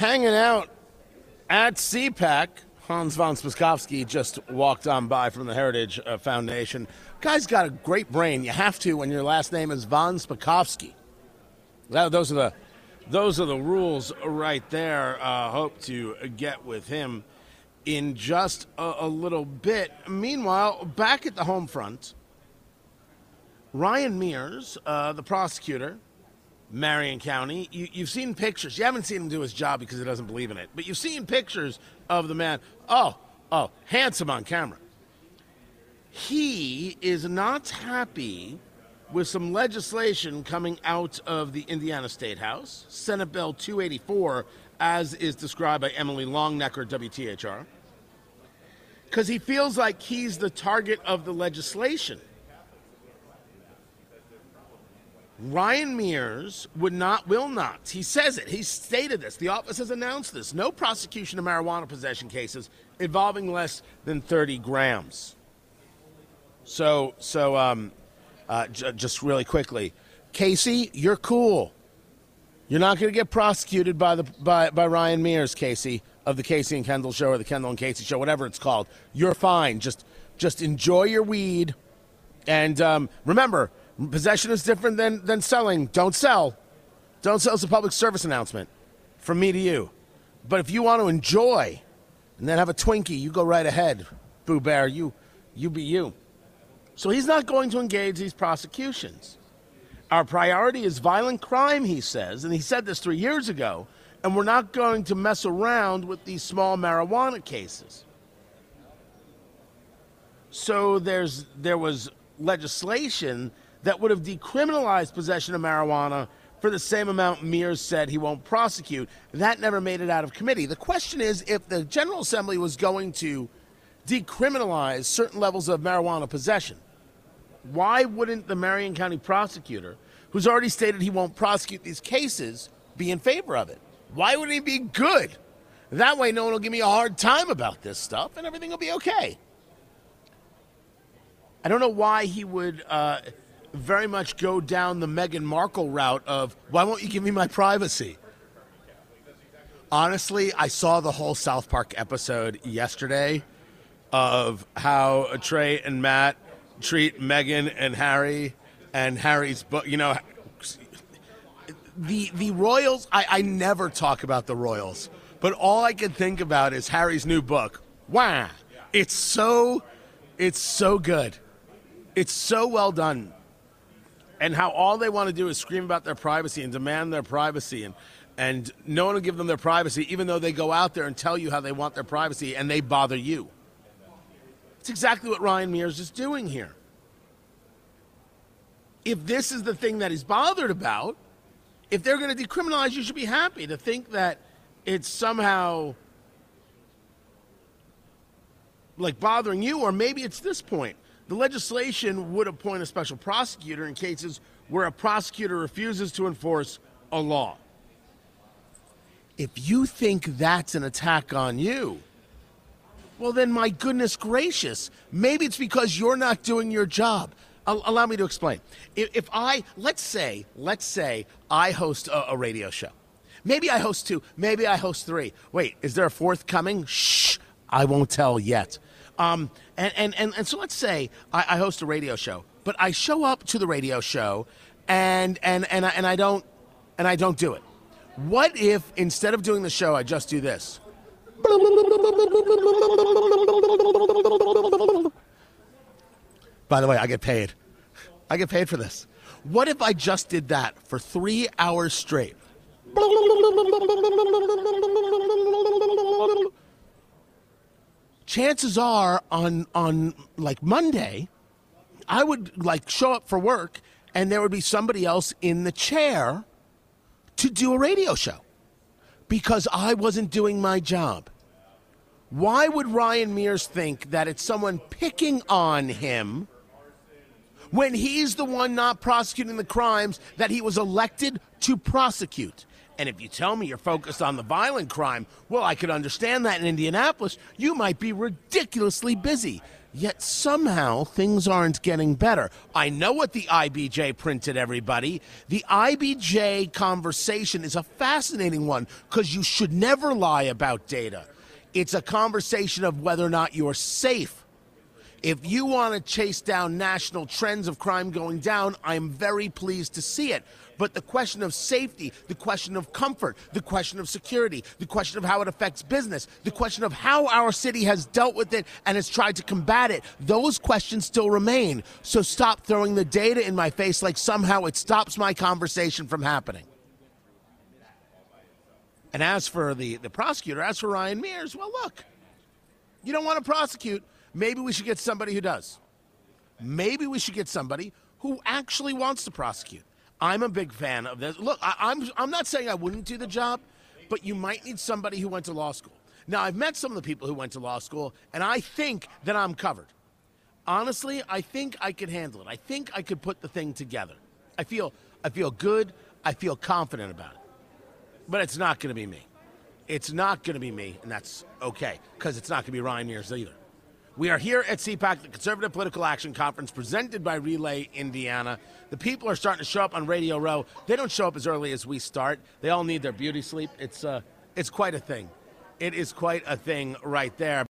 Hanging out at CPAC, Hans von Spakovsky just walked on by from the Heritage uh, Foundation. Guy's got a great brain. You have to when your last name is von Spakovsky. Those are the those are the rules right there. Uh, hope to get with him in just a, a, little bit. Meanwhile, back at the home front, Ryan Mears, uh, the prosecutor, Marion County. You, you've seen pictures. You haven't seen him do his job because he doesn't believe in it, but you've seen pictures of the man. Oh, oh, handsome on camera. He is not happy with some legislation coming out of the Indiana State House, Senate Bill 284, as is described by Emily Longnecker, WTHR, because he feels like he's the target of the legislation. Ryan Mears would not, will not. He says it. He stated this. The office has announced this. No prosecution of marijuana possession cases involving less than 30 grams. So, so um, uh, j- just really quickly, Casey, you're cool. You're not going to get prosecuted by the by, by Ryan Mears, Casey, of the Casey and Kendall show or the Kendall and Casey show, whatever it's called. You're fine. Just just enjoy your weed, and um, remember, possession is different than than selling. Don't sell. Don't sell. It's a public service announcement from me to you. But if you want to enjoy and then have a Twinkie, you go right ahead, Boo Bear. You you be you. So he's not going to engage these prosecutions. Our priority is violent crime, he says, and he said this three years ago, and we're not going to mess around with these small marijuana cases. So there's there was legislation that would have decriminalized possession of marijuana for the same amount Mears said he won't prosecute. That never made it out of committee. The question is if the General Assembly was going to decriminalize certain levels of marijuana possession, why wouldn't the Marion County prosecutor, who's already stated he won't prosecute these cases, be in favor of it? Why wouldn't he be good? That way, no one will give me a hard time about this stuff and everything will be okay. I don't know why he would uh, very much go down the Meghan Markle route of, why won't you give me my privacy? Honestly, I saw the whole South Park episode yesterday of how Trey and Matt treat Meghan and Harry and Harry's book. You know, the the Royals. I, I never talk about the Royals, but all I can think about is Harry's new book. Wow, it's so it's so good. It's so well done. And how all they want to do is scream about their privacy and demand their privacy and and no one will give them their privacy even though they go out there and tell you how they want their privacy and they bother you. It's exactly what Ryan Mears is doing here. If this is the thing that he's bothered about, if they're going to decriminalize, you should be happy to think that it's somehow like bothering you, or maybe it's this point. The legislation would appoint a special prosecutor in cases where a prosecutor refuses to enforce a law. If you think that's an attack on you, well, then, my goodness gracious, maybe it's because you're not doing your job. Allow me to explain. If I, let's say, let's say I host a, a radio show. Maybe I host two, maybe I host three. Wait, is there a fourth coming? Shh, I won't tell yet. Um, and, and, and, and so let's say I, I host a radio show, but I show up to the radio show and, and, and, I, and I don't and I don't do it. What if instead of doing the show, I just do this? By the way, I get paid. I get paid for this. What if I just did that for three hours straight? Chances are on on like Monday, I would like show up for work and there would be somebody else in the chair to do a radio show because I wasn't doing my job. Why would Ryan Mears think that it's someone picking on him when he's the one not prosecuting the crimes that he was elected to prosecute? And if you tell me you're focused on the violent crime, well, I could understand that in Indianapolis. You might be ridiculously busy. Yet somehow things aren't getting better. I know what the IBJ printed, everybody. The IBJ conversation is a fascinating one because you should never lie about data. It's a conversation of whether or not you're safe. If you want to chase down national trends of crime going down, I'm very pleased to see it. But the question of safety, the question of comfort, the question of security, the question of how it affects business, the question of how our city has dealt with it and has tried to combat it, those questions still remain. So stop throwing the data in my face like somehow it stops my conversation from happening. And as for the, the prosecutor, as for Ryan Mears, well, look, you don't want to prosecute. Maybe we should get somebody who does. Maybe we should get somebody who actually wants to prosecute. I'm a big fan of this. Look, I, I'm, I'm not saying I wouldn't do the job, but you might need somebody who went to law school. Now, I've met some of the people who went to law school, and I think that I'm covered. Honestly, I think I could handle it. I think I could put the thing together. I feel I feel good. I feel confident about it. But it's not going to be me. It's not going to be me, and that's okay because it's not going to be Ryan Mears either. We are here at CPAC, the Conservative Political Action Conference, presented by Relay Indiana. The people are starting to show up on Radio Row. They don't show up as early as we start. They all need their beauty sleep. It's uh, it's quite a thing. It is quite a thing right there.